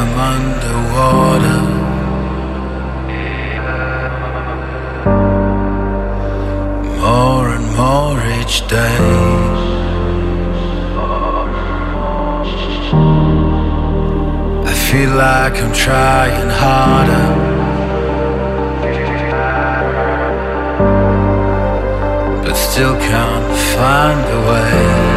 I'm underwater. More and more each day. I feel like I'm trying harder. But still can't find a way.